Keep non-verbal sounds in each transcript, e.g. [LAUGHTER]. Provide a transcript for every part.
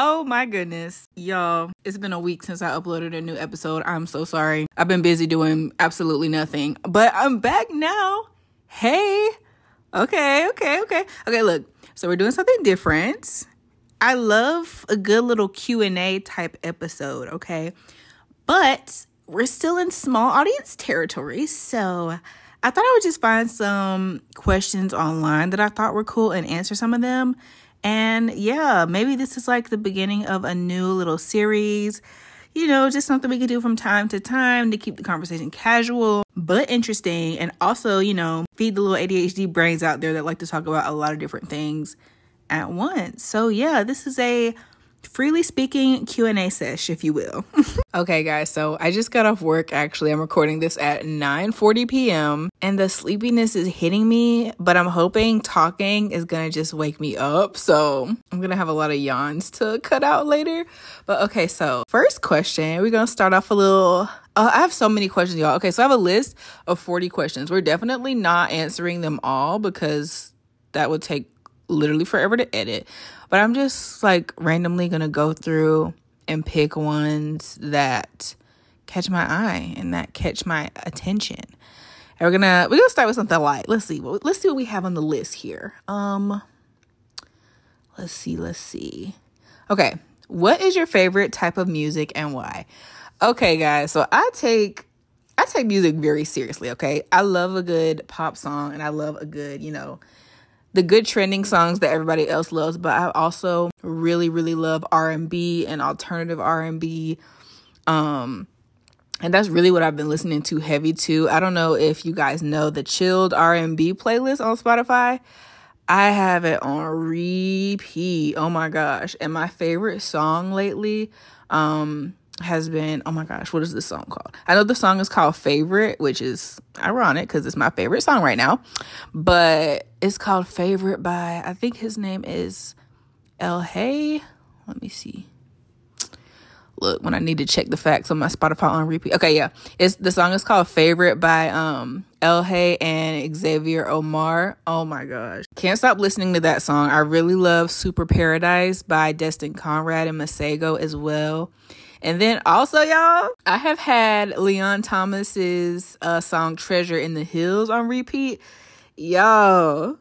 Oh my goodness. Y'all, it's been a week since I uploaded a new episode. I'm so sorry. I've been busy doing absolutely nothing, but I'm back now. Hey. Okay, okay, okay. Okay, look. So we're doing something different. I love a good little Q&A type episode, okay? But we're still in small audience territory, so I thought I would just find some questions online that I thought were cool and answer some of them. And yeah, maybe this is like the beginning of a new little series. You know, just something we could do from time to time to keep the conversation casual but interesting and also, you know, feed the little ADHD brains out there that like to talk about a lot of different things at once. So yeah, this is a freely speaking q&a sesh if you will [LAUGHS] okay guys so i just got off work actually i'm recording this at 9 40 p.m and the sleepiness is hitting me but i'm hoping talking is gonna just wake me up so i'm gonna have a lot of yawns to cut out later but okay so first question we're gonna start off a little uh, I have so many questions, y'all. Okay, so I have a list of 40 questions. We're definitely not answering them all because that would take literally forever to edit. But I'm just like randomly going to go through and pick ones that catch my eye and that catch my attention. And we're gonna we're gonna start with something light. Let's see. Let's see what we have on the list here. Um, let's see. Let's see. Okay, what is your favorite type of music and why? Okay, guys. So I take I take music very seriously. Okay, I love a good pop song and I love a good you know the good trending songs that everybody else loves, but I also really really love R&B and alternative R&B. Um and that's really what I've been listening to heavy to. I don't know if you guys know the chilled R&B playlist on Spotify. I have it on repeat. Oh my gosh. And my favorite song lately um has been oh my gosh what is this song called? I know the song is called favorite which is ironic because it's my favorite song right now but it's called favorite by i think his name is Elhae let me see. Look when i need to check the facts on my spotify on repeat. Okay yeah. It's the song is called favorite by um Elhae and Xavier Omar. Oh my gosh. Can't stop listening to that song. I really love Super Paradise by Destin Conrad and Masego as well. And then also, y'all, I have had Leon Thomas's uh, song Treasure in the Hills on repeat. Yo,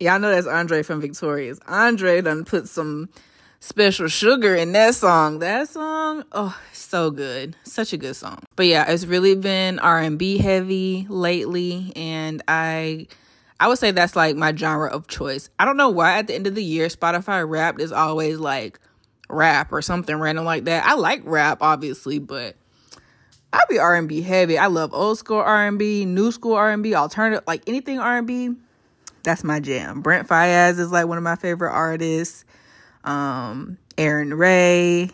y'all know that's Andre from Victorious. Andre done put some special sugar in that song. That song, oh, so good. Such a good song. But yeah, it's really been R&B heavy lately and I I would say that's like my genre of choice. I don't know why at the end of the year Spotify Wrapped is always like rap or something random like that. I like rap obviously, but I be R&B heavy. I love old school R&B, new school R&B, alternative, like anything R&B. That's my jam. Brent Faiyaz is like one of my favorite artists. Um, Aaron Ray.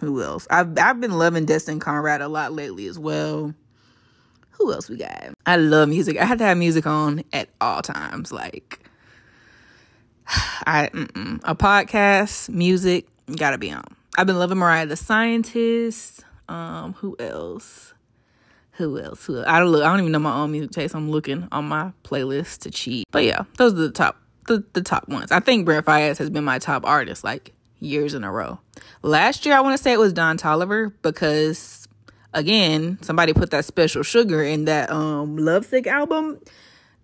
Who else? I've I've been loving Destin Conrad a lot lately as well. Who else we got? I love music. I have to have music on at all times. Like [SIGHS] I a podcast, music, Gotta be on. I've been loving Mariah the Scientist. Um, who else? Who else? Who else? I don't look. I don't even know my own music taste. I'm looking on my playlist to cheat. But yeah, those are the top the, the top ones. I think Brent Faiyaz has been my top artist like years in a row. Last year I want to say it was Don Toliver because again, somebody put that special sugar in that um Lovesick album.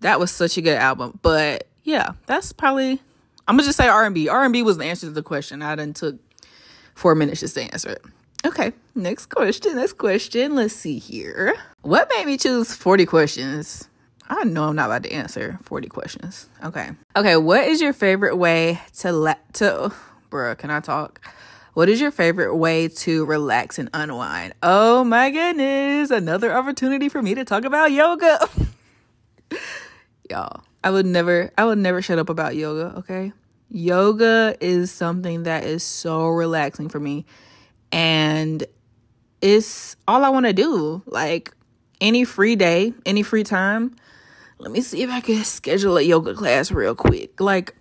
That was such a good album. But yeah, that's probably I'm gonna just say R&B. R&B was the answer to the question. I didn't took four minutes just to answer it. Okay, next question. Next question. Let's see here. What made me choose 40 questions? I know I'm not about to answer 40 questions. Okay. Okay, what is your favorite way to let to bruh, can I talk? What is your favorite way to relax and unwind? Oh my goodness, another opportunity for me to talk about yoga. [LAUGHS] Y'all, I would never I would never shut up about yoga, okay? Yoga is something that is so relaxing for me and it's all I want to do. Like any free day, any free time, let me see if I can schedule a yoga class real quick. Like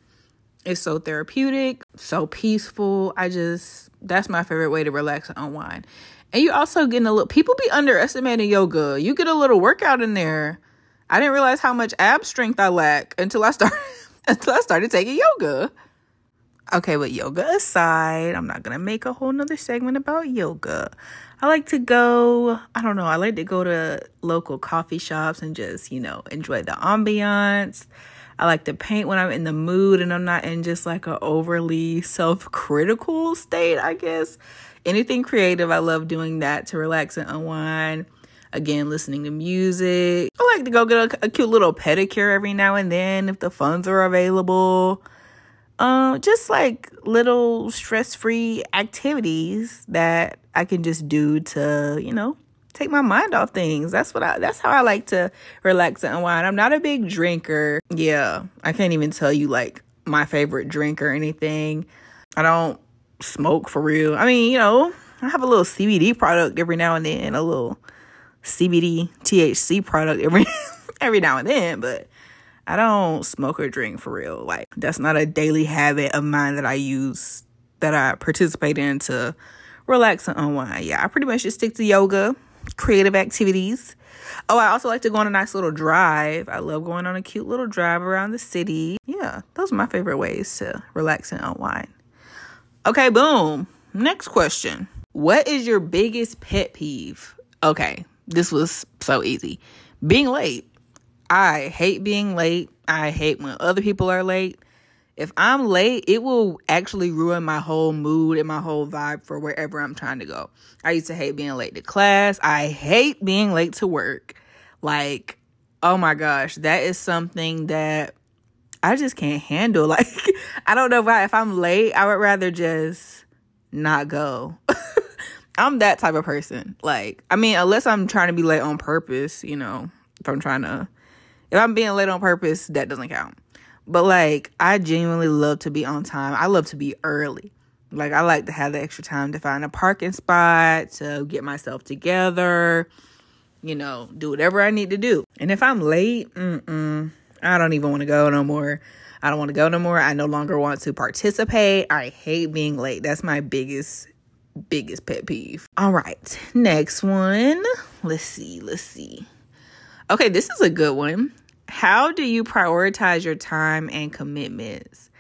it's so therapeutic, so peaceful. I just that's my favorite way to relax and unwind. And you also getting a little people be underestimating yoga. You get a little workout in there. I didn't realize how much ab strength I lack until I started [LAUGHS] until I started taking yoga. Okay, but yoga aside, I'm not gonna make a whole nother segment about yoga. I like to go, I don't know, I like to go to local coffee shops and just, you know, enjoy the ambiance. I like to paint when I'm in the mood and I'm not in just like a overly self-critical state, I guess. Anything creative, I love doing that to relax and unwind. Again, listening to music. I like to go get a, a cute little pedicure every now and then if the funds are available. Um, just like little stress-free activities that I can just do to, you know, take my mind off things. That's what I that's how I like to relax and unwind. I'm not a big drinker. Yeah, I can't even tell you like my favorite drink or anything. I don't smoke for real. I mean, you know, I have a little CBD product every now and then, a little CBD THC product every [LAUGHS] every now and then, but I don't smoke or drink for real. Like that's not a daily habit of mine that I use that I participate in to relax and unwind. Yeah, I pretty much just stick to yoga, creative activities. Oh, I also like to go on a nice little drive. I love going on a cute little drive around the city. Yeah, those are my favorite ways to relax and unwind. Okay, boom. Next question. What is your biggest pet peeve? Okay, this was so easy. Being late. I hate being late. I hate when other people are late. If I'm late, it will actually ruin my whole mood and my whole vibe for wherever I'm trying to go. I used to hate being late to class. I hate being late to work. Like, oh my gosh, that is something that I just can't handle. [LAUGHS] Like, I don't know why. If I'm late, I would rather just not go. [LAUGHS] I'm that type of person. Like, I mean, unless I'm trying to be late on purpose, you know, if I'm trying to if I'm being late on purpose, that doesn't count. But like, I genuinely love to be on time. I love to be early. Like, I like to have the extra time to find a parking spot, to get myself together, you know, do whatever I need to do. And if I'm late, mm-mm, I don't even want to go no more. I don't want to go no more. I no longer want to participate. I hate being late. That's my biggest, biggest pet peeve. All right, next one. Let's see. Let's see. Okay, this is a good one. How do you prioritize your time and commitments?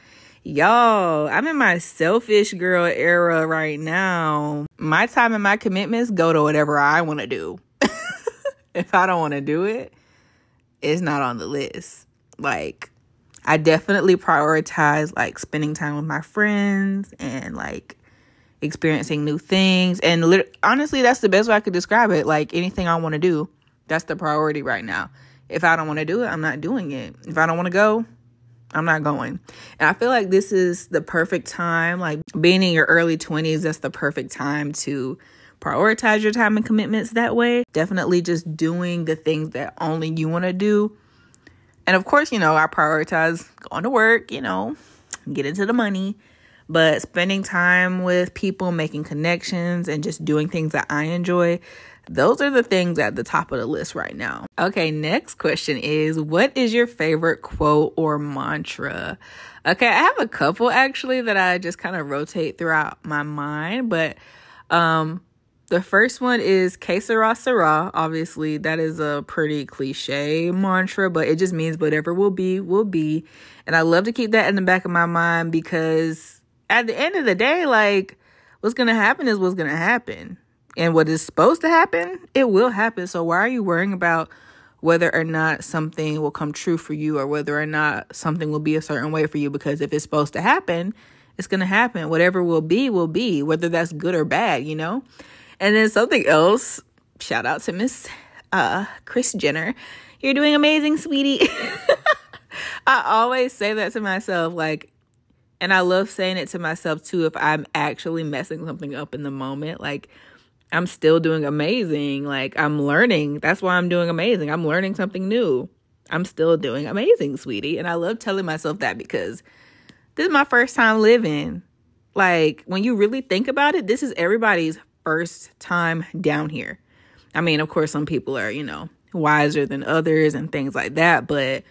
Y'all, I'm in my selfish girl era right now. My time and my commitments go to whatever I want to do. [LAUGHS] if I don't want to do it, it's not on the list. Like, I definitely prioritize like spending time with my friends and like experiencing new things. And lit- honestly, that's the best way I could describe it. Like, anything I want to do, that's the priority right now. If I don't want to do it, I'm not doing it. If I don't want to go, I'm not going. And I feel like this is the perfect time, like being in your early 20s, that's the perfect time to prioritize your time and commitments that way. Definitely just doing the things that only you want to do. And of course, you know, I prioritize going to work, you know, get into the money, but spending time with people, making connections, and just doing things that I enjoy those are the things at the top of the list right now. Okay, next question is what is your favorite quote or mantra? Okay, I have a couple actually that I just kind of rotate throughout my mind, but um the first one is Que sera, sera. Obviously, that is a pretty cliche mantra, but it just means whatever will be, will be. And I love to keep that in the back of my mind because at the end of the day, like, what's to happen is what's to happen and what is supposed to happen, it will happen. So why are you worrying about whether or not something will come true for you or whether or not something will be a certain way for you? Because if it's supposed to happen, it's going to happen. Whatever will be, will be, whether that's good or bad, you know? And then something else, shout out to Miss uh, Kris Jenner. You're doing amazing, sweetie. [LAUGHS] I always say that to myself, like, and I love saying it to myself too if I'm actually messing something up in the moment. Like, I'm still doing amazing. Like I'm learning. That's why I'm doing amazing. I'm learning something new. I'm still doing amazing, sweetie. And I love telling myself that because this is my first time living. Like when you really think about it, this is everybody's first time down here. I mean, of course, some people are, you know, wiser than others and things like that, but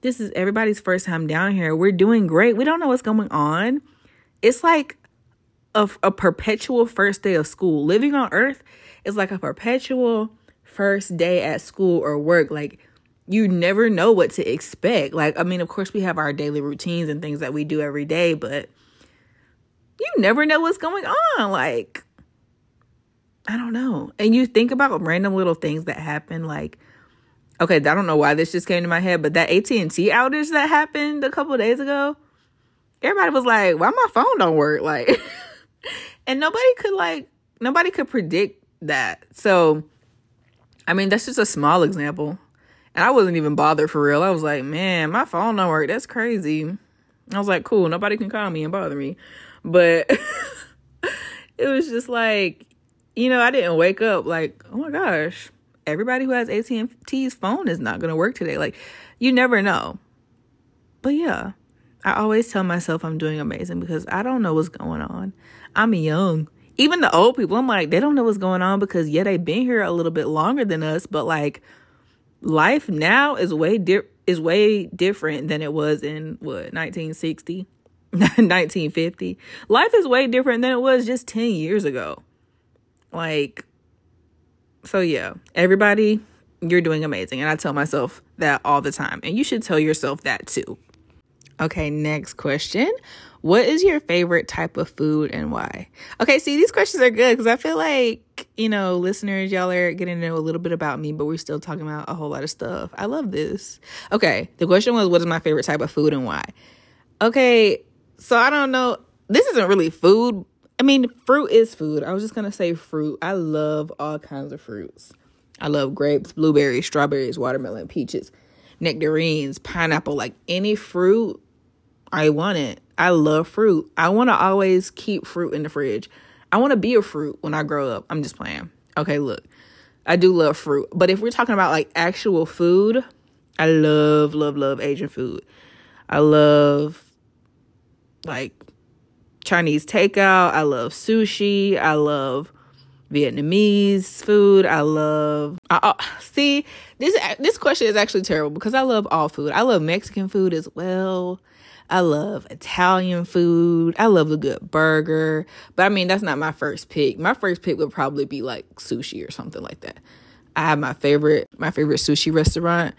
this is everybody's first time down here. We're doing great. We don't know what's going on. It's like a, a perpetual first day of school. Living on earth is like a perpetual first day at school or work. Like you never know what to expect. Like, I mean, of course, we have our daily routines and things that we do every day, but you never know what's going on. Like, I don't know. And you think about random little things that happen, like, okay, I don't know why this just came to my head, but that AT&T outage that happened a couple days ago, everybody was like, why my phone don't work? Like, [LAUGHS] and nobody could like, nobody could predict that. So, I mean, that's just a small example. And I wasn't even bothered for real. I was like, man, my phone don't work. That's crazy. I was like, cool, nobody can call me and bother me. But [LAUGHS] it was just like, you know, I didn't wake up like, oh my gosh, everybody who has AT&T's phone is not going to work today. Like, you never know. But yeah, I always tell myself I'm doing amazing because I don't know what's going on. I'm young. Even the old people, I'm like, they don't know what's going on because yeah, they've been here a little bit longer than us, but like life now is way di- is way different than it was in what 1960 1950 [LAUGHS] life is way different than it was just 10 years ago. Like so yeah. Everybody you're doing amazing and i tell myself that all the time and you should tell yourself that too. Okay next question what is your favorite type of food and why? Okay, see, these questions are good because I feel like, you know, listeners, y'all are getting to know a little bit about me, but we're still talking about a whole lot of stuff. I love this. Okay, the question was, what is my favorite type of food and why? Okay, so I don't know. This isn't really food. I mean, fruit is food. I was just going to say fruit. I love all kinds of fruits. I love grapes, blueberries, strawberries, watermelon, peaches, nectarines, pineapple, like any fruit, I want it. I love fruit. I want to always keep fruit in the fridge. I want to be a fruit when I grow up. I'm just playing. Okay, look. I do love fruit. But if we're talking about like actual food, I love, love, love Asian food. I love like Chinese takeout. I love sushi. I love Vietnamese food. I love. I, uh, see, this this question is actually terrible because I love all food. I love Mexican food as well. I love Italian food. I love a good burger. But I mean, that's not my first pick. My first pick would probably be like sushi or something like that. I have my favorite my favorite sushi restaurant.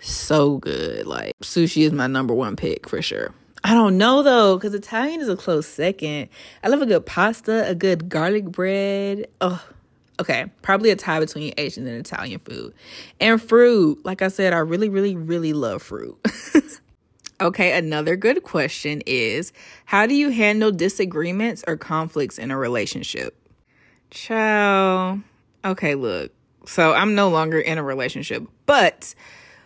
So good. Like sushi is my number one pick for sure. I don't know though, because Italian is a close second. I love a good pasta, a good garlic bread. Oh, okay. Probably a tie between Asian and Italian food. And fruit. Like I said, I really, really, really love fruit. [LAUGHS] Okay, another good question is How do you handle disagreements or conflicts in a relationship? Ciao. Okay, look. So I'm no longer in a relationship, but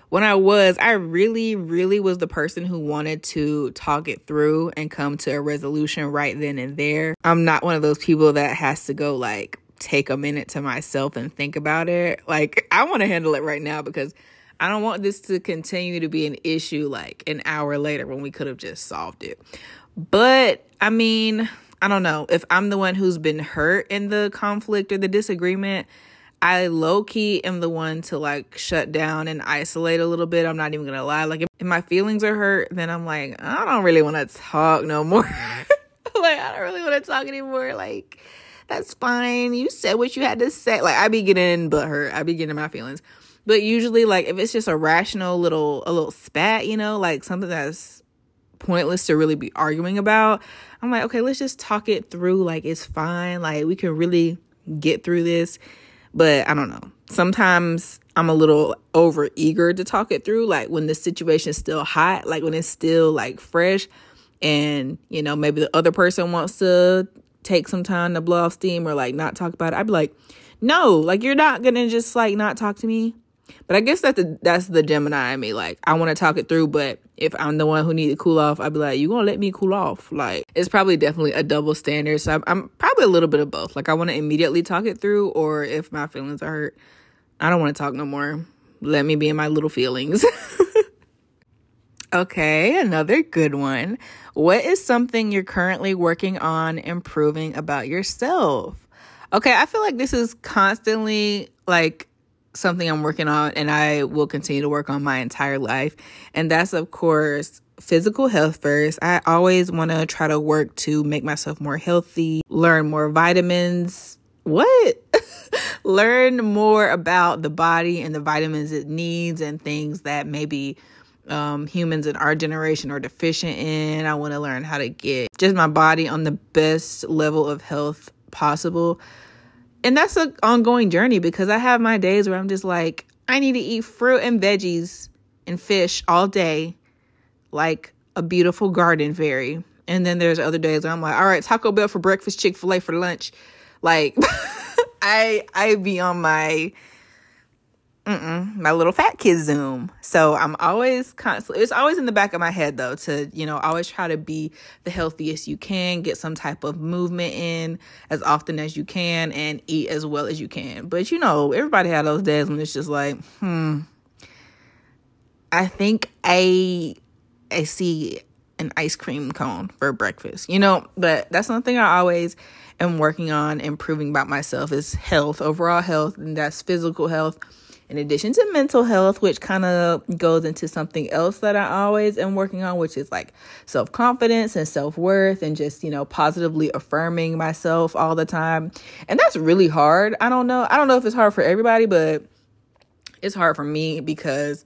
when I was, I really, really was the person who wanted to talk it through and come to a resolution right then and there. I'm not one of those people that has to go like take a minute to myself and think about it. Like, I want to handle it right now because I don't want this to continue to be an issue like an hour later when we could have just solved it. But I mean, I don't know. If I'm the one who's been hurt in the conflict or the disagreement, I low key am the one to like shut down and isolate a little bit. I'm not even gonna lie. Like if, if my feelings are hurt, then I'm like, I don't really want to talk no more. [LAUGHS] like I don't really want to talk anymore. Like that's fine. You said what you had to say. Like I be getting but hurt. I be getting my feelings. But usually, like if it's just a rational little a little spat, you know, like something that's pointless to really be arguing about, I'm like, okay, let's just talk it through. Like it's fine. Like we can really get through this. But I don't know. Sometimes I'm a little over eager to talk it through. Like when the situation's still hot, like when it's still like fresh, and you know maybe the other person wants to take some time to blow off steam or like not talk about it. I'd be like, no, like you're not gonna just like not talk to me. But I guess that's the that's the Gemini in me. Like I want to talk it through, but if I'm the one who need to cool off, I'd be like, "You gonna let me cool off?" Like it's probably definitely a double standard. So I'm, I'm probably a little bit of both. Like I want to immediately talk it through, or if my feelings are hurt, I don't want to talk no more. Let me be in my little feelings. [LAUGHS] okay, another good one. What is something you're currently working on improving about yourself? Okay, I feel like this is constantly like something I'm working on and I will continue to work on my entire life. And that's, of course, physical health first. I always want to try to work to make myself more healthy, learn more vitamins. What? [LAUGHS] learn more about the body and the vitamins it needs and things that maybe um, humans in our generation are deficient in. I want to learn how to get just my body on the best level of health possible. And that's an ongoing journey because I have my days where I'm just like, I need to eat fruit and veggies and fish all day, like a beautiful garden fairy. And then there's other days where I'm like, all right, Taco Bell for breakfast, Chick fil A for lunch. Like, [LAUGHS] I I be on my my little fat kid zoom. So I'm always constantly, it's always in the back of my head though, to, you know, always try to be the healthiest you can, get some type of movement in as often as you can, and eat as well as you can. But, you know, everybody had those days when it's just like, hmm, I think I, I see an ice cream cone for breakfast, you know, but that's something I always am working on improving about myself is health, overall health, and that's physical health in addition to mental health, which kind of goes into something else that I always am working on, which is like self confidence and self worth and just, you know, positively affirming myself all the time. And that's really hard. I don't know. I don't know if it's hard for everybody, but it's hard for me because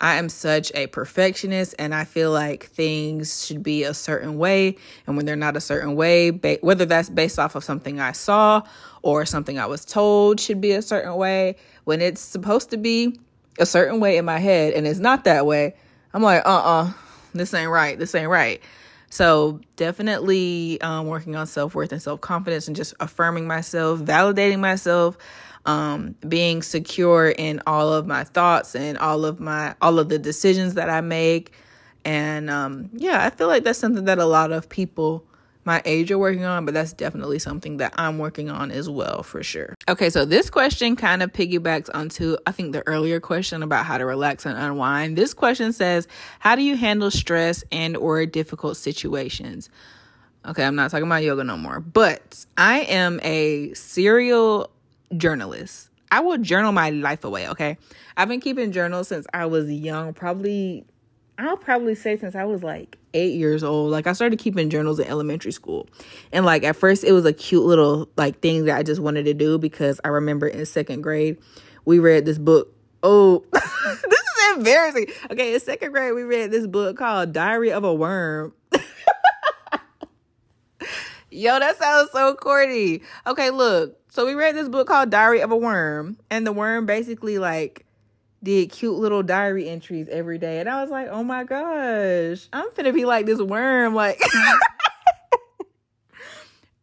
I am such a perfectionist and I feel like things should be a certain way. And when they're not a certain way, ba- whether that's based off of something I saw or something I was told should be a certain way, when it's supposed to be a certain way in my head and it's not that way, I'm like, uh uh-uh, uh, this ain't right. This ain't right. So definitely um, working on self worth and self confidence and just affirming myself, validating myself um, being secure in all of my thoughts and all of my all of the decisions that I make. And um, yeah, I feel like that's something that a lot of people my age are working on, but that's definitely something that I'm working on as well for sure. Okay, so this question kind of piggybacks onto I think the earlier question about how to relax and unwind. This question says, "How do you handle stress and or difficult situations?" Okay, I'm not talking about yoga no more, but I am a serial journalist. I will journal my life away, okay? I've been keeping journals since I was young, probably I'll probably say since I was like 8 years old. Like I started keeping journals in elementary school. And like at first it was a cute little like thing that I just wanted to do because I remember in 2nd grade we read this book. Oh, [LAUGHS] this is embarrassing. Okay, in 2nd grade we read this book called Diary of a Worm. [LAUGHS] Yo, that sounds so corny. Okay, look. So we read this book called Diary of a Worm, and the worm basically like did cute little diary entries every day. And I was like, oh my gosh, I'm gonna be like this worm. Like [LAUGHS]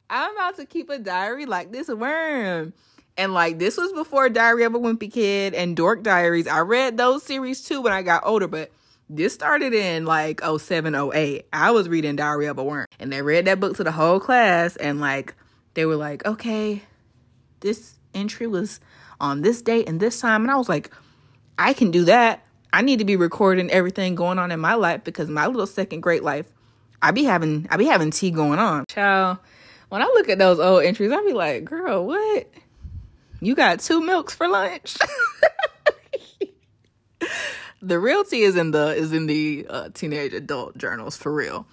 I'm about to keep a diary like this worm. And like this was before Diary of a Wimpy Kid and Dork Diaries. I read those series too when I got older, but this started in like 07, 08. I was reading Diary of a Worm. And they read that book to the whole class and like they were like, okay, this entry was on this date and this time. And I was like, I can do that. I need to be recording everything going on in my life because my little second grade life, I be having I be having tea going on. Child, when I look at those old entries, I be like, girl, what? You got two milks for lunch? [LAUGHS] the real tea is in the is in the uh, teenage adult journals for real.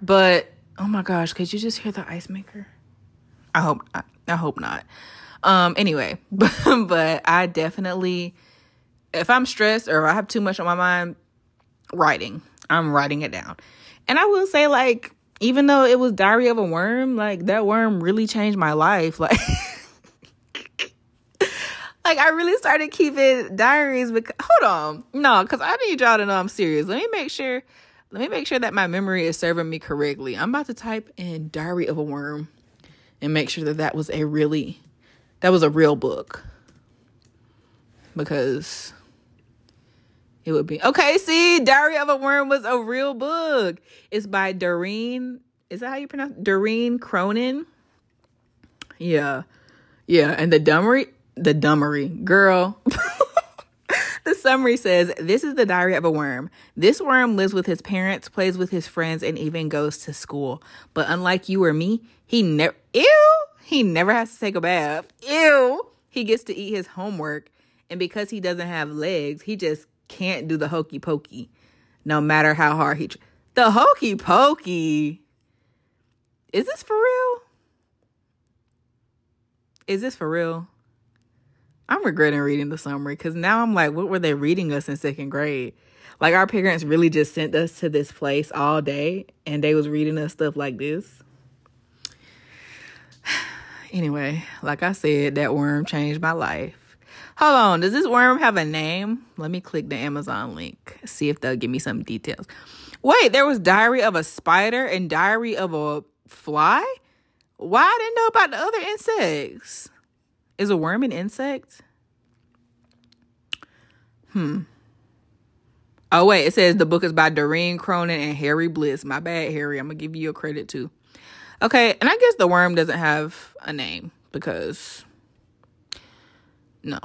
But oh my gosh, could you just hear the ice maker? I hope not. I hope not. Um, anyway, but, [LAUGHS] but I definitely, if I'm stressed or if I have too much on my mind, writing. I'm writing it down. And I will say, like, even though it was Diary of a Worm, like that worm really changed my life. [LAUGHS] Like, like I really started keeping diaries because hold on. No, because I need y'all to know I'm serious. Let me make sure let me make sure that my memory is serving me correctly. I'm about to type in Diary of a Worm and make sure that that was a really that was a real book because it would be okay. See, Diary of a Worm was a real book. It's by Doreen. Is that how you pronounce? Doreen Cronin? Yeah, yeah. And the dummery, the dummery girl. [LAUGHS] the summary says this is the diary of a worm. This worm lives with his parents, plays with his friends, and even goes to school. But unlike you or me, he never. Ew. He never has to take a bath. Ew. He gets to eat his homework. And because he doesn't have legs, he just can't do the hokey pokey no matter how hard he. Tr- the hokey pokey. Is this for real? Is this for real? I'm regretting reading the summary because now I'm like, what were they reading us in second grade? Like our parents really just sent us to this place all day and they was reading us stuff like this. [SIGHS] Anyway, like I said, that worm changed my life. Hold on, does this worm have a name? Let me click the Amazon link, see if they'll give me some details. Wait, there was Diary of a Spider and Diary of a Fly? Why I didn't know about the other insects? Is a worm an insect? Hmm. Oh wait, it says the book is by Doreen Cronin and Harry Bliss. My bad, Harry. I'm gonna give you a credit too. Okay, and I guess the worm doesn't have a name because no.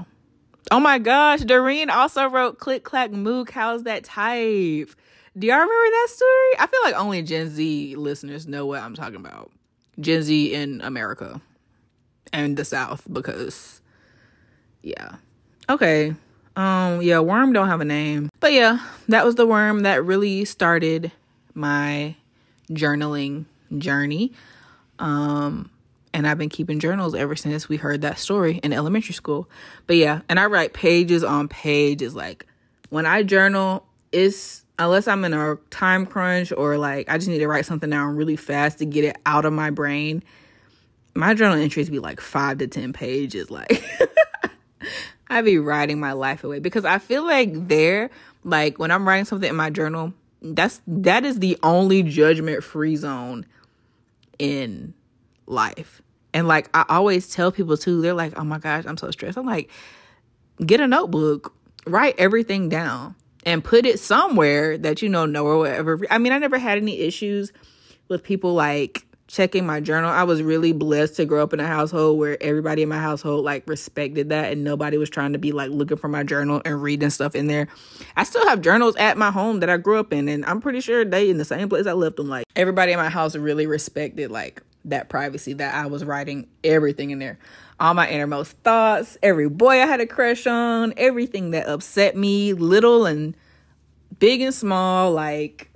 Oh my gosh, Doreen also wrote Click Clack Moo. Cows that type? Do y'all remember that story? I feel like only Gen Z listeners know what I'm talking about. Gen Z in America and the South because yeah. Okay. Um yeah, worm don't have a name. But yeah, that was the worm that really started my journaling journey. Um and I've been keeping journals ever since we heard that story in elementary school. But yeah, and I write pages on pages. Like when I journal it's unless I'm in a time crunch or like I just need to write something down really fast to get it out of my brain my journal entries be like five to ten pages. [LAUGHS] Like i be writing my life away because i feel like there like when i'm writing something in my journal that's that is the only judgment free zone in life and like i always tell people too they're like oh my gosh i'm so stressed i'm like get a notebook write everything down and put it somewhere that you know no or whatever i mean i never had any issues with people like checking my journal. I was really blessed to grow up in a household where everybody in my household like respected that and nobody was trying to be like looking for my journal and reading stuff in there. I still have journals at my home that I grew up in and I'm pretty sure they in the same place I left them. Like everybody in my house really respected like that privacy that I was writing everything in there. All my innermost thoughts, every boy I had a crush on, everything that upset me, little and big and small, like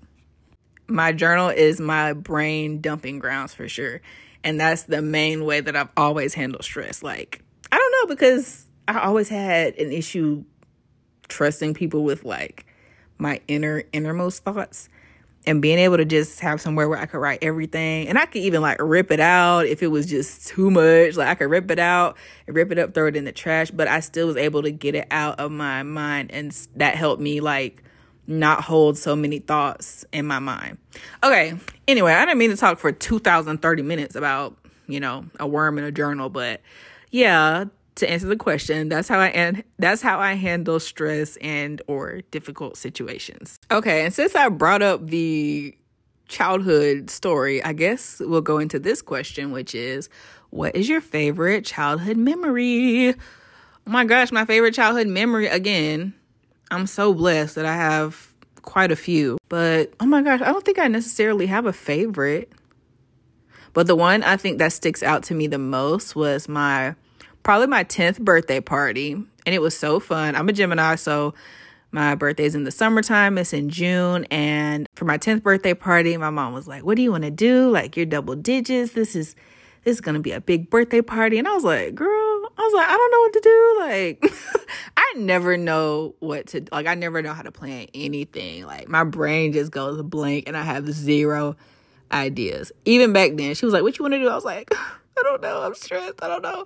my journal is my brain dumping grounds for sure. And that's the main way that I've always handled stress. Like, I don't know, because I always had an issue trusting people with like my inner innermost thoughts and being able to just have somewhere where I could write everything and I could even like rip it out if it was just too much. Like I could rip it out and rip it up, throw it in the trash, but I still was able to get it out of my mind and that helped me like not hold so many thoughts in my mind. Okay, anyway, I didn't mean to talk for 2030 minutes about, you know, a worm in a journal, but yeah, to answer the question, that's how I and that's how I handle stress and or difficult situations. Okay, and since I brought up the childhood story, I guess we'll go into this question, which is what is your favorite childhood memory? Oh my gosh, my favorite childhood memory again I'm so blessed that I have quite a few. But oh my gosh, I don't think I necessarily have a favorite. But the one I think that sticks out to me the most was my probably my 10th birthday party. And it was so fun. I'm a Gemini, so my birthday's in the summertime, it's in June. And for my 10th birthday party, my mom was like, What do you want to do? Like, you're double digits. This is this is gonna be a big birthday party. And I was like, girl, I was like, I don't know what to do. Like, [LAUGHS] I never know what to like. I never know how to plan anything. Like, my brain just goes blank, and I have zero ideas. Even back then, she was like, "What you want to do?" I was like, [LAUGHS] "I don't know. I'm stressed. I don't know."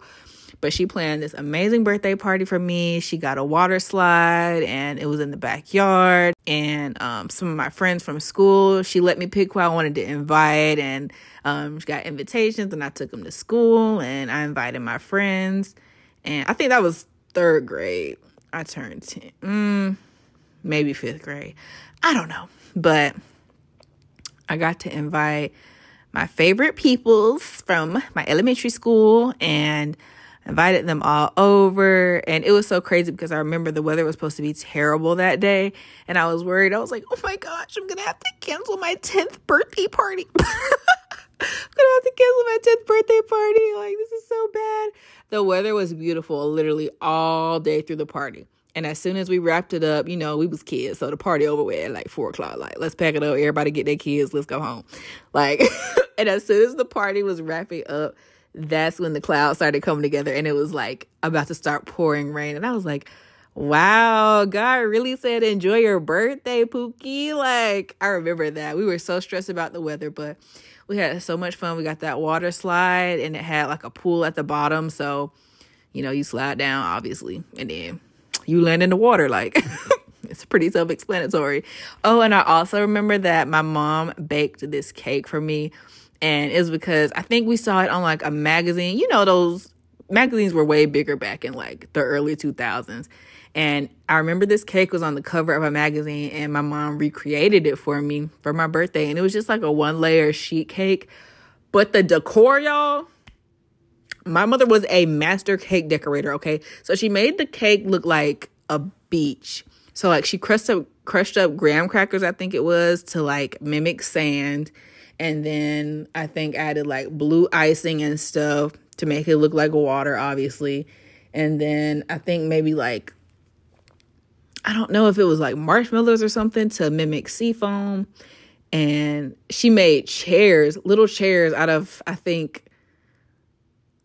But she planned this amazing birthday party for me. She got a water slide and it was in the backyard. And um, some of my friends from school, she let me pick who I wanted to invite. And um, she got invitations and I took them to school and I invited my friends. And I think that was third grade. I turned 10. Mm, maybe fifth grade. I don't know. But I got to invite my favorite peoples from my elementary school and invited them all over. And it was so crazy because i remember the weather was supposed to be terrible that day. And i was worried. I was like oh my gosh i'm gonna have to cancel my 10th birthday party. I'm [LAUGHS] gonna have to cancel my 10th birthday party. Like this is so bad. The weather was beautiful literally all day through the party. And as soon as we wrapped it up, you know, we was kids, so the party over with at like four o'clock. Like, let's pack it up, everybody get their kids, let's go home. Like, [LAUGHS] and as soon as the party was wrapping up, that's when the clouds started coming together and it was like about to start pouring rain. And I was like, wow, God really said enjoy your birthday, Pookie. Like, I remember that. We were so stressed about the weather, but we had so much fun. We got that water slide and it had like a pool at the bottom. So, you know, you slide down, obviously, and then you land in the water. Like, [LAUGHS] it's pretty self explanatory. Oh, and I also remember that my mom baked this cake for me. And it was because I think we saw it on like a magazine. You know, those magazines were way bigger back in like the early 2000s. And I remember this cake was on the cover of a magazine, and my mom recreated it for me for my birthday. And it was just like a one layer sheet cake. But the decor, y'all, my mother was a master cake decorator, okay? So she made the cake look like a beach. So like she crushed up crushed up graham crackers, I think it was, to like mimic sand. And then I think added like blue icing and stuff to make it look like water, obviously. And then I think maybe like I don't know if it was like marshmallows or something to mimic sea foam. And she made chairs, little chairs out of, I think,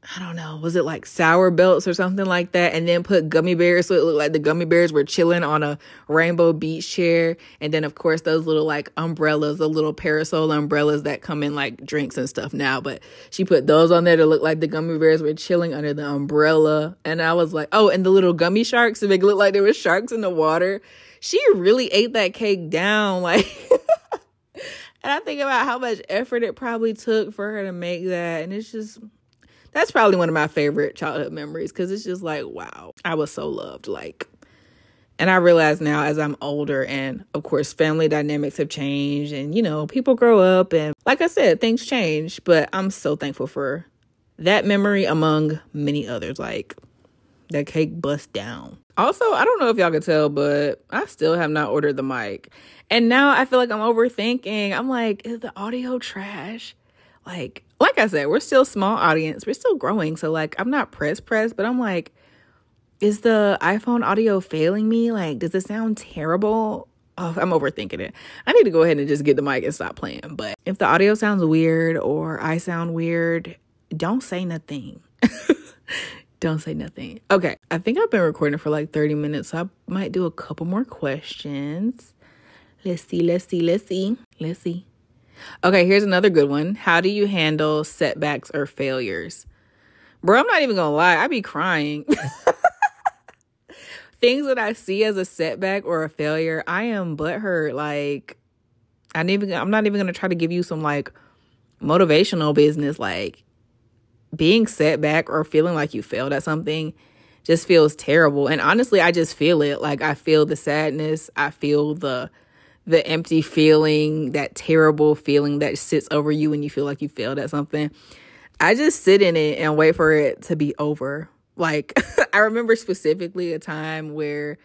I don't know, was it like sour belts or something like that? And then put gummy bears so it looked like the gummy bears were chilling on a rainbow beach chair. And then, of course, those little like umbrellas, the little parasol umbrellas that come in like drinks and stuff now. But she put those on there to look like the gummy bears were chilling under the umbrella. And I was like, oh, and the little gummy sharks to make it look like there were sharks in the water. She really ate that cake down. [LAUGHS] Like, and I think about how much effort it probably took for her to make that. And it's just, that's probably one of my favorite childhood memories because it's just like, wow, I was so loved. Like, and I realize now as I'm older, and of course, family dynamics have changed, and you know, people grow up, and like I said, things change. But I'm so thankful for that memory among many others. Like, that cake bust down. Also, I don't know if y'all can tell, but I still have not ordered the mic. And now I feel like I'm overthinking. I'm like, is the audio trash? Like, like I said, we're still small audience. We're still growing. So like I'm not press press, but I'm like, is the iPhone audio failing me? Like, does it sound terrible? Oh, I'm overthinking it. I need to go ahead and just get the mic and stop playing. But if the audio sounds weird or I sound weird, don't say nothing. [LAUGHS] don't say nothing. Okay, I think I've been recording for like 30 minutes, so I might do a couple more questions. Let's see, let's see, let's see, let's see. Okay, here's another good one. How do you handle setbacks or failures? Bro, I'm not even gonna lie, I be crying. [LAUGHS] Things that I see as a setback or a failure, I am butthurt. Like, I even I'm not even gonna try to give you some like motivational business. Like, being set back or feeling like you failed at something just feels terrible. And honestly, I just feel it. Like I feel the sadness, I feel the the empty feeling, that terrible feeling that sits over you when you feel like you failed at something. I just sit in it and wait for it to be over. Like, [LAUGHS] I remember specifically a time where,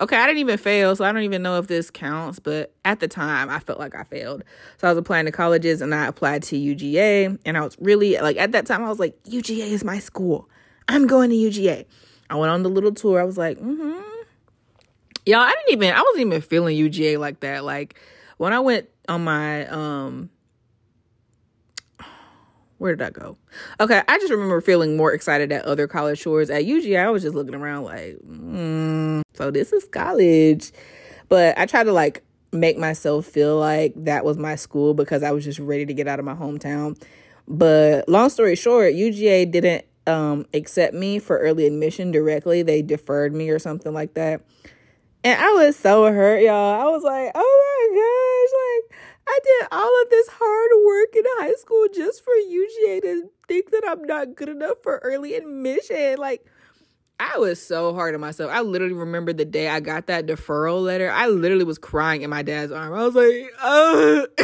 okay, I didn't even fail, so I don't even know if this counts, but at the time, I felt like I failed. So I was applying to colleges and I applied to UGA, and I was really, like, at that time, I was like, UGA is my school. I'm going to UGA. I went on the little tour. I was like, mm hmm Y'all, I didn't even I wasn't even feeling UGA like that. Like when I went on my um where did I go? Okay, I just remember feeling more excited at other college tours. At UGA, I was just looking around like, mm, so this is college. But I tried to like make myself feel like that was my school because I was just ready to get out of my hometown. But long story short, UGA didn't um, accept me for early admission directly. They deferred me or something like that. And I was so hurt, y'all. I was like, oh my gosh, like I did all of this hard work in high school just for UGA to think that I'm not good enough for early admission. Like, I was so hard on myself. I literally remember the day I got that deferral letter. I literally was crying in my dad's arm. I was like, oh. [LAUGHS]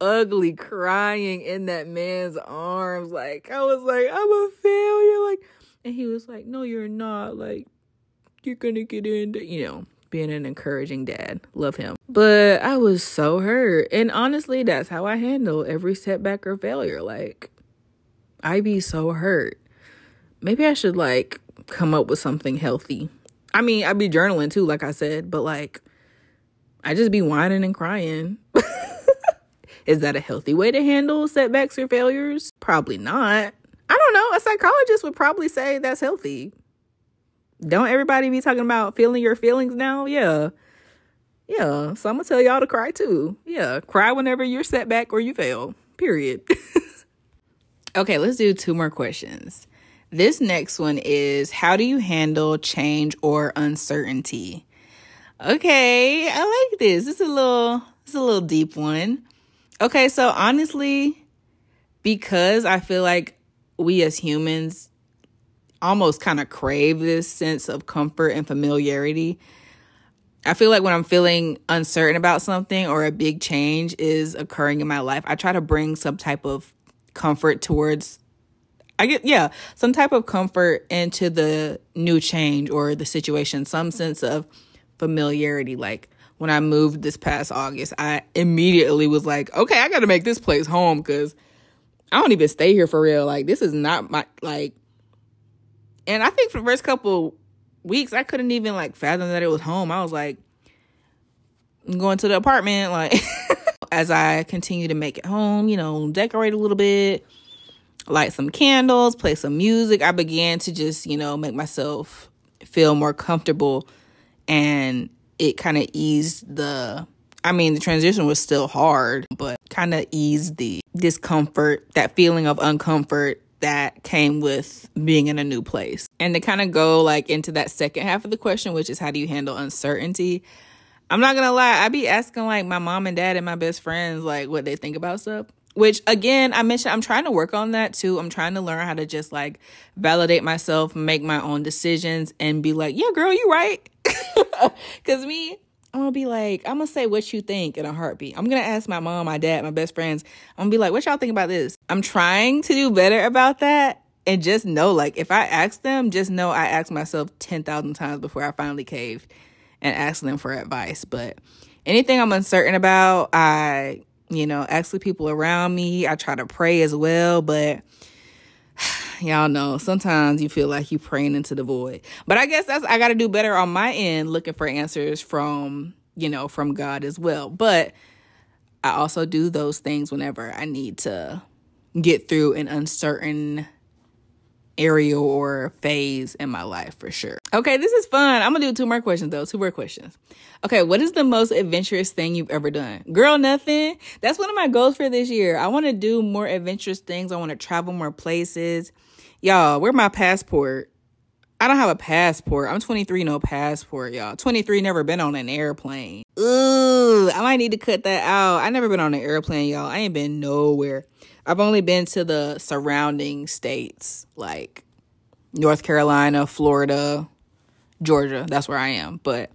Ugly crying in that man's arms. Like, I was like, I'm a failure. Like, and he was like, no, you're not. Like, you're gonna get into, you know, being an encouraging dad. Love him. But I was so hurt. And honestly, that's how I handle every setback or failure. Like, I be so hurt. Maybe I should like come up with something healthy. I mean, I be journaling too, like I said, but like I just be whining and crying. [LAUGHS] Is that a healthy way to handle setbacks or failures? Probably not. I don't know. A psychologist would probably say that's healthy. Don't everybody be talking about feeling your feelings now? Yeah. Yeah. So I'm going to tell y'all to cry too. Yeah. Cry whenever you're setback or you fail. Period. [LAUGHS] okay, let's do two more questions. This next one is How do you handle change or uncertainty? Okay, I like this. It's a little, it's a little deep one. Okay, so honestly, because I feel like we as humans almost kind of crave this sense of comfort and familiarity. I feel like when I'm feeling uncertain about something or a big change is occurring in my life, I try to bring some type of comfort towards I get yeah, some type of comfort into the new change or the situation, some sense of familiarity like when I moved this past August, I immediately was like, okay, I got to make this place home cuz I don't even stay here for real. Like this is not my like and I think for the first couple weeks, I couldn't even like fathom that it was home. I was like, I'm going to the apartment. Like, [LAUGHS] as I continue to make it home, you know, decorate a little bit, light some candles, play some music, I began to just, you know, make myself feel more comfortable. And it kind of eased the, I mean, the transition was still hard, but kind of eased the discomfort, that feeling of uncomfort that came with being in a new place. And to kind of go like into that second half of the question, which is how do you handle uncertainty? I'm not gonna lie, I be asking like my mom and dad and my best friends like what they think about stuff. Which again, I mentioned I'm trying to work on that too. I'm trying to learn how to just like validate myself, make my own decisions, and be like, yeah, girl, you right. [LAUGHS] Cause me, I'm gonna be like, I'm gonna say what you think in a heartbeat. I'm gonna ask my mom, my dad, my best friends. I'm gonna be like, what y'all think about this? I'm trying to do better about that. And just know, like, if I ask them, just know I asked myself 10,000 times before I finally caved and asked them for advice. But anything I'm uncertain about, I, you know, ask the people around me. I try to pray as well. But y'all know sometimes you feel like you're praying into the void. But I guess that's I got to do better on my end looking for answers from, you know, from God as well. But I also do those things whenever I need to get through an uncertain area or phase in my life for sure. Okay, this is fun. I'm gonna do two more questions though. Two more questions. Okay, what is the most adventurous thing you've ever done? Girl, nothing. That's one of my goals for this year. I want to do more adventurous things. I want to travel more places. Y'all, where my passport? I don't have a passport. I'm 23, no passport, y'all. 23, never been on an airplane. Ooh, I might need to cut that out. I never been on an airplane, y'all. I ain't been nowhere. I've only been to the surrounding states, like North Carolina, Florida, Georgia. That's where I am. But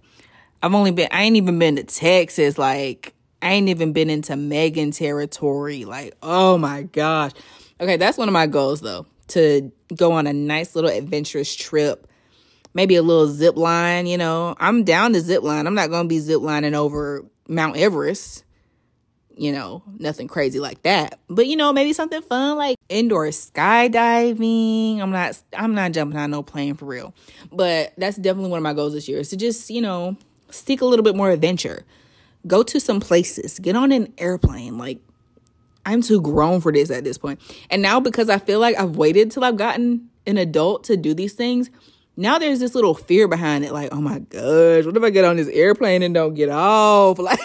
I've only been, I ain't even been to Texas. Like, I ain't even been into Megan territory. Like, oh my gosh. Okay, that's one of my goals though to go on a nice little adventurous trip. Maybe a little zip line, you know. I'm down to zip line. I'm not going to be zip lining over Mount Everest. You know, nothing crazy like that. But you know, maybe something fun like indoor skydiving. I'm not I'm not jumping on no plane for real. But that's definitely one of my goals this year is to just, you know, seek a little bit more adventure. Go to some places. Get on an airplane. Like I'm too grown for this at this point. And now because I feel like I've waited till I've gotten an adult to do these things, now there's this little fear behind it like, oh my gosh, what if I get on this airplane and don't get off? [LAUGHS] Like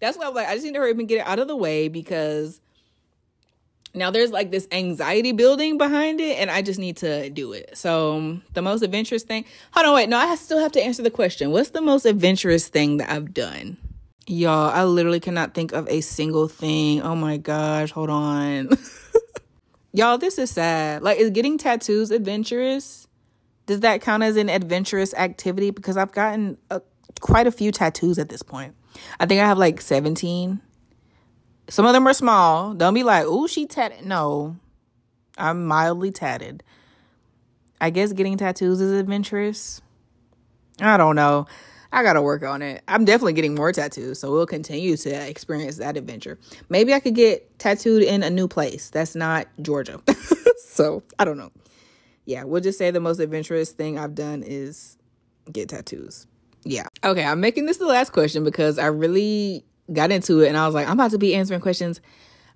that's why I'm like, I just need to hurry up and get it out of the way because now there's like this anxiety building behind it and I just need to do it. So um, the most adventurous thing, hold on, wait, no, I still have to answer the question. What's the most adventurous thing that I've done? Y'all, I literally cannot think of a single thing. Oh my gosh, hold on. [LAUGHS] Y'all, this is sad. Like, is getting tattoos adventurous? Does that count as an adventurous activity? Because I've gotten a, quite a few tattoos at this point. I think I have like 17. Some of them are small. Don't be like, oh, she tatted. No, I'm mildly tatted. I guess getting tattoos is adventurous. I don't know. I gotta work on it. I'm definitely getting more tattoos, so we'll continue to experience that adventure. Maybe I could get tattooed in a new place that's not Georgia. [LAUGHS] so I don't know. Yeah, we'll just say the most adventurous thing I've done is get tattoos. Yeah. Okay, I'm making this the last question because I really got into it and I was like, I'm about to be answering questions.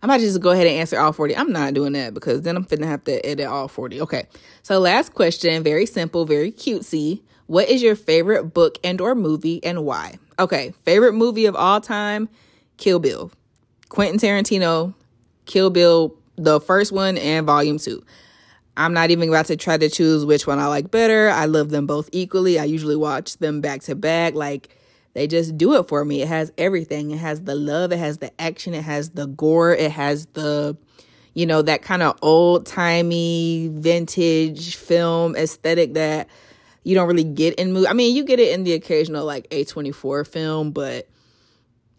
I might just go ahead and answer all 40. I'm not doing that because then I'm finna have to edit all 40. Okay. So last question, very simple, very cutesy. What is your favorite book and or movie and why? Okay, favorite movie of all time, Kill Bill. Quentin Tarantino, Kill Bill, the first one and volume 2. I'm not even about to try to choose which one I like better. I love them both equally. I usually watch them back to back like they just do it for me. It has everything. It has the love, it has the action, it has the gore, it has the you know, that kind of old-timey vintage film aesthetic that you don't really get in movie. I mean, you get it in the occasional like A24 film, but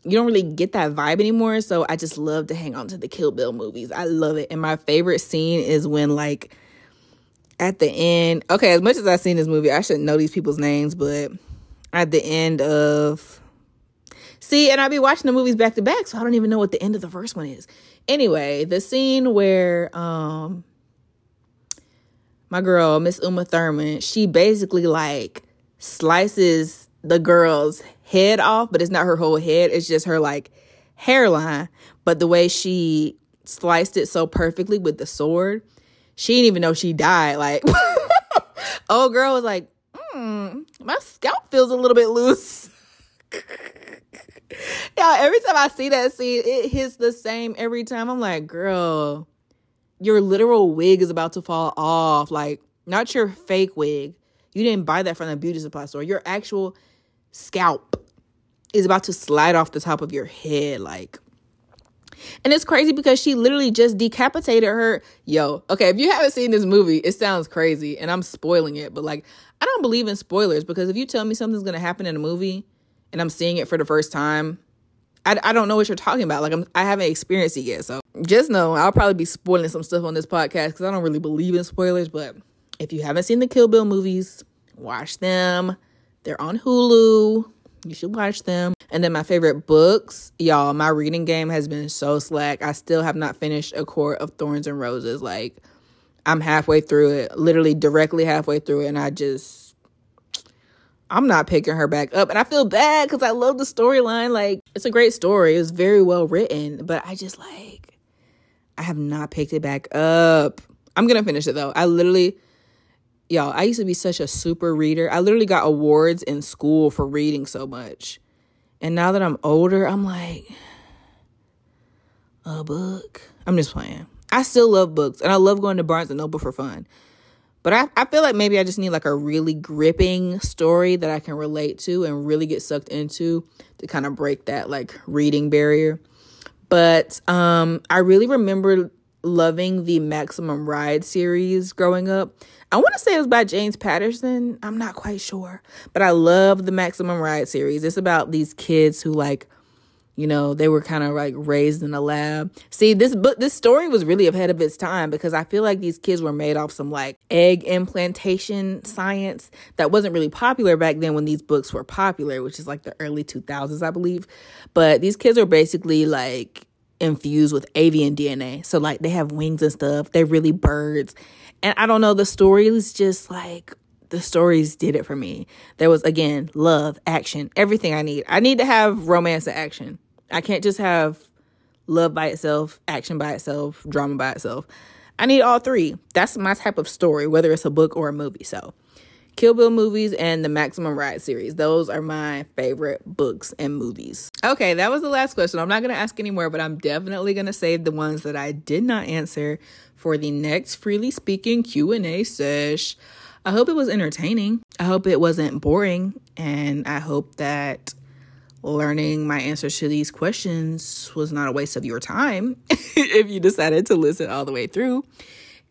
you don't really get that vibe anymore. So I just love to hang on to the Kill Bill movies. I love it. And my favorite scene is when like at the end, okay, as much as I've seen this movie, I shouldn't know these people's names, but at the end of see and I'll be watching the movies back to back so i don't even know what the end of the first one is anyway the scene where um my girl miss uma thurman she basically like slices the girl's head off but it's not her whole head it's just her like hairline but the way she sliced it so perfectly with the sword she didn't even know she died like [LAUGHS] old girl was like mm, my scalp feels a little bit loose. [LAUGHS] yeah, every time I see that scene, it hits the same every time. I'm like, girl, your literal wig is about to fall off. Like, not your fake wig. You didn't buy that from the beauty supply store. Your actual scalp is about to slide off the top of your head. Like, and it's crazy because she literally just decapitated her. Yo, okay, if you haven't seen this movie, it sounds crazy and I'm spoiling it, but like, I don't believe in spoilers because if you tell me something's to happen in a movie and I'm seeing it for the first time, I, I don't know what you're talking about. Like, I'm, I haven't experienced it yet. So just know I'll probably be spoiling some stuff on this podcast because I don't really believe in spoilers. But if you haven't seen the Kill Bill movies, watch them. They're on Hulu. You should watch them. And then my favorite books, y'all, my reading game has been so slack. I still have not finished A Court of Thorns and Roses. Like, I'm halfway through it, literally directly halfway through it, and I just I'm not picking her back up. And I feel bad because I love the storyline. Like, it's a great story. It's very well written, but I just like I have not picked it back up. I'm gonna finish it though. I literally y'all, I used to be such a super reader. I literally got awards in school for reading so much. And now that I'm older, I'm like, a book. I'm just playing. I still love books and I love going to Barnes and Noble for fun. But I, I feel like maybe I just need like a really gripping story that I can relate to and really get sucked into to kind of break that like reading barrier. But um I really remember loving the Maximum Ride series growing up. I want to say it was by James Patterson. I'm not quite sure. But I love the Maximum Ride series. It's about these kids who like you know they were kind of like raised in a lab. See this book this story was really ahead of its time because i feel like these kids were made off some like egg implantation science that wasn't really popular back then when these books were popular which is like the early 2000s i believe. But these kids are basically like infused with avian dna so like they have wings and stuff. They're really birds. And i don't know the story is just like the stories did it for me. There was again love, action, everything I need. I need to have romance and action. I can't just have love by itself, action by itself, drama by itself. I need all three. That's my type of story, whether it's a book or a movie. So, Kill Bill movies and the Maximum Ride series. Those are my favorite books and movies. Okay, that was the last question. I'm not going to ask anymore, but I'm definitely going to save the ones that I did not answer for the next freely speaking Q&A sesh. I hope it was entertaining. I hope it wasn't boring and I hope that learning my answers to these questions was not a waste of your time [LAUGHS] if you decided to listen all the way through.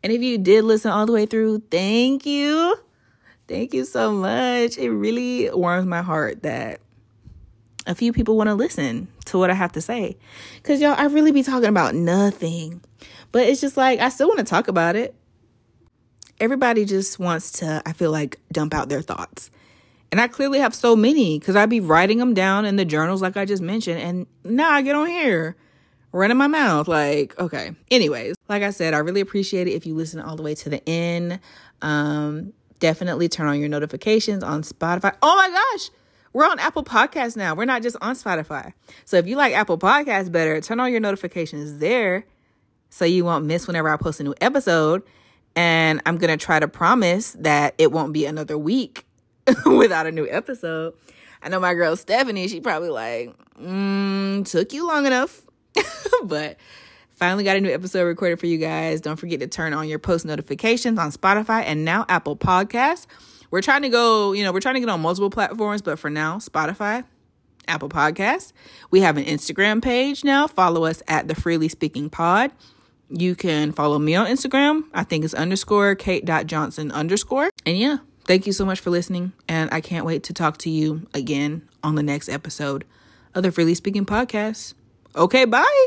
And if you did listen all the way through, thank you. Thank you so much. It really warms my heart that a few people want to listen to what I have to say. Because, y'all, I really be talking about nothing. But it's just like, I still want to talk about it. Everybody just wants to, I feel like, dump out their thoughts. And I clearly have so many because I'd be writing them down in the journals, like I just mentioned. And now I get on here running my mouth. Like, okay. Anyways, like I said, I really appreciate it if you listen all the way to the end. Um, definitely turn on your notifications on Spotify. Oh my gosh. we're on Apple Podcasts now. We're not just on Spotify. So if you like Apple Podcasts better, turn on your notifications there so you won't miss whenever I post a new episode. And I'm going to try to promise that it won't be another week [LAUGHS] without a new episode. I know my girl Stephanie, she probably like, mm, took you long enough. [LAUGHS] but finally got a new episode recorded for you guys. Don't forget to turn on your post notifications on Spotify and now Apple Podcasts. We're trying to go, you know, we're trying to get on multiple platforms, but for now, Spotify, Apple Podcasts. We have an Instagram page now. Follow us at the Freely Speaking Pod. You can follow me on Instagram. I think it's underscore Kate.Johnson underscore. And yeah, thank you so much for listening. And I can't wait to talk to you again on the next episode of the Freely Speaking Podcast. Okay, bye.